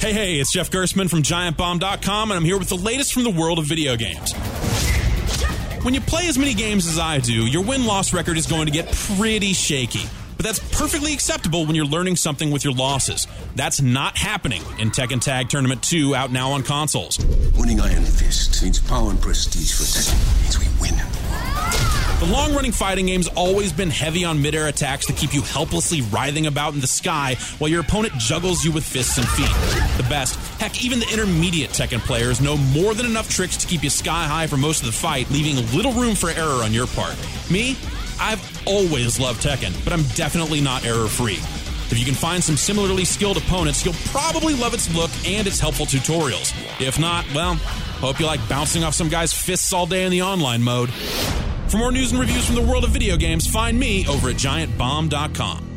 Hey, hey, it's Jeff Gerstmann from GiantBomb.com, and I'm here with the latest from the world of video games. When you play as many games as I do, your win loss record is going to get pretty shaky. But that's perfectly acceptable when you're learning something with your losses. That's not happening in Tekken Tag Tournament 2 out now on consoles. Winning Iron Fist means power and prestige for Tekken. The long running fighting game's always been heavy on mid air attacks to keep you helplessly writhing about in the sky while your opponent juggles you with fists and feet. The best, heck, even the intermediate Tekken players know more than enough tricks to keep you sky high for most of the fight, leaving little room for error on your part. Me? I've always loved Tekken, but I'm definitely not error free. If you can find some similarly skilled opponents, you'll probably love its look and its helpful tutorials. If not, well, hope you like bouncing off some guy's fists all day in the online mode. For more news and reviews from the world of video games, find me over at giantbomb.com.